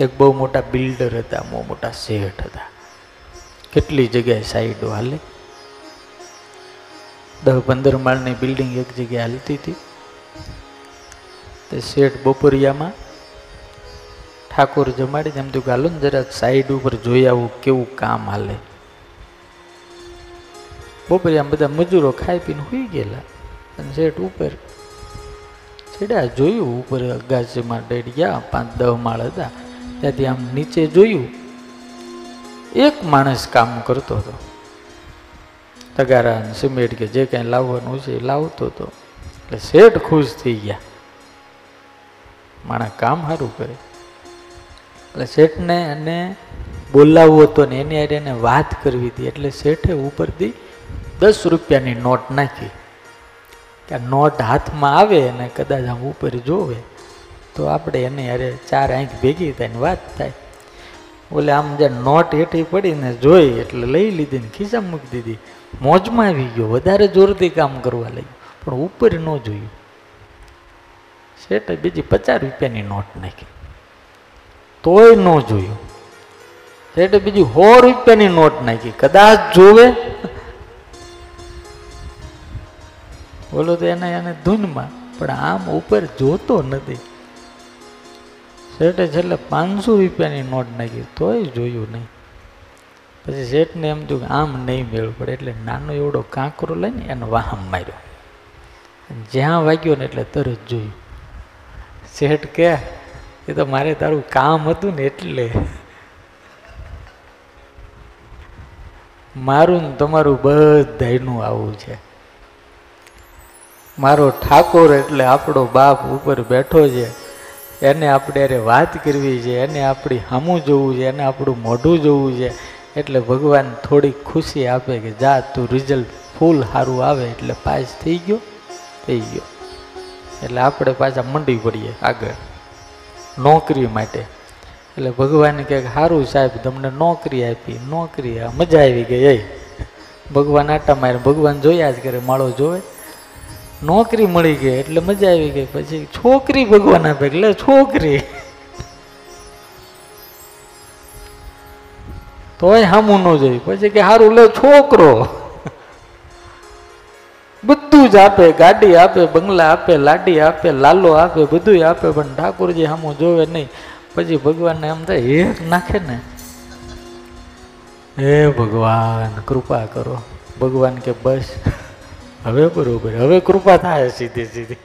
એક બહુ મોટા બિલ્ડર હતા, બહુ મોટા શેઠ હતા. કેટલી જગ્યાએ સાઈડો હાલે? દસ પંદર માળની બિલ્ડિંગ એક જગ્યાએ હાલતી હતી. તે શેઠ બપોરિયામાં ઠાકોર જમાડી એમ તો ગાલો ને જરાક સાઈડ ઉપર જોઈ આવું કેવું કામ હાલે. બપોરિયામાં બધા મજૂરો ખાઈ પીને સુઈ ગયેલા અને શેઠ ઉપર ચડ્યા, જોયું ઉપર અગાસીમાં ડેડ ગયા પાંચ દસ માળ હતા. ત્યાંથી આમ નીચે જોયું, એક માણસ કામ કરતો હતો. તગારા સિમેન્ટ કે જે કાંઈ લાવવાનું છે એ લાવતો હતો. એટલે શેઠ ખુશ થઈ ગયા. માણસ કામ સારું કરે. એટલે શેઠને એને બોલાવવો હતો ને એની આડે એને વાત કરવી હતી. એટલે શેઠે ઉપરથી દસ રૂપિયાની નોટ નાખી. કે આ નોટ હાથમાં આવે અને કદાચ આમ ઉપર જોવે. તો આપણે એને અરે ચાર આંખ ભેગી થાય ને વાત થાય. ઓલે આમ જે નોટ હેઠી પડીને જોઈ એટલે લઈ લીધી ને ખિસ્સા મૂકી દીધી. મોજમાં આવી ગયો, વધારે જોરથી કામ કરવા લાગ્યું, પણ ઉપર ન જોયું. શેઠે બીજી પચાસ રૂપિયાની નોટ નાખી. તોય ન જોયું. શેઠે બીજી સો રૂપિયાની નોટ નાખી. કદાચ જોવે. બોલો તો એને એને ધૂનમાં, પણ આમ ઉપર જોતો નથી. શેઠે છેલ્લે પાંચસો રૂપિયાની નોટ નાખી, તોય જોયું નહીં. પછી શેઠને એમ થયું કે આમ નહીં મેળવું પડે, એટલે નાનો એવડો કાંકરો લઈને એને વાહમ માર્યો. જ્યાં વાગ્યો ને એટલે તરત જોયું. શેઠ કે, એ તો મારે તારું કામ હતું ને એટલે. મારું ને તમારું બધાનું આવું છે. મારો ઠાકોર એટલે આપણો બાપ ઉપર બેઠો છે. એને આપણે અરે વાત કરવી છે, એને આપણી હામું જોવું છે, એને આપણું મોઢું જોવું છે. એટલે ભગવાન થોડીક ખુશી આપે કે જા તું રિઝલ્ટ ફૂલ સારું આવે એટલે પાસ થઈ ગયો થઈ ગયો. એટલે આપણે પાછા મંડી પડીએ આગળ, નોકરી માટે. એટલે ભગવાન કહે સારું સાહેબ, તમને નોકરી આપી, નોકરી. મજા આવી ગઈ એ ભગવાન આટા મારે ભગવાન જોયા જ કરે, માળો જોવે. નોકરી મળી ગઈ એટલે મજા આવી ગઈ. પછી છોકરી ભગવાન આપે એટલે છોકરી. તોય હામું ન જોઈ પછી કે સારું લે છોકરો. બધું જ આપે, ગાડી આપે, બંગલા આપે, લાડી આપે, લાલો આપે બધું આપે, પણ ઠાકોરજી સામું જોવે નહીં. પછી ભગવાનને એમ થાય એક નાખે ને. હે ભગવાન, કૃપા કરો. ભગવાન કે, બસ. હવે બરોબર હવે કૃપા થાય સીધી સીધી.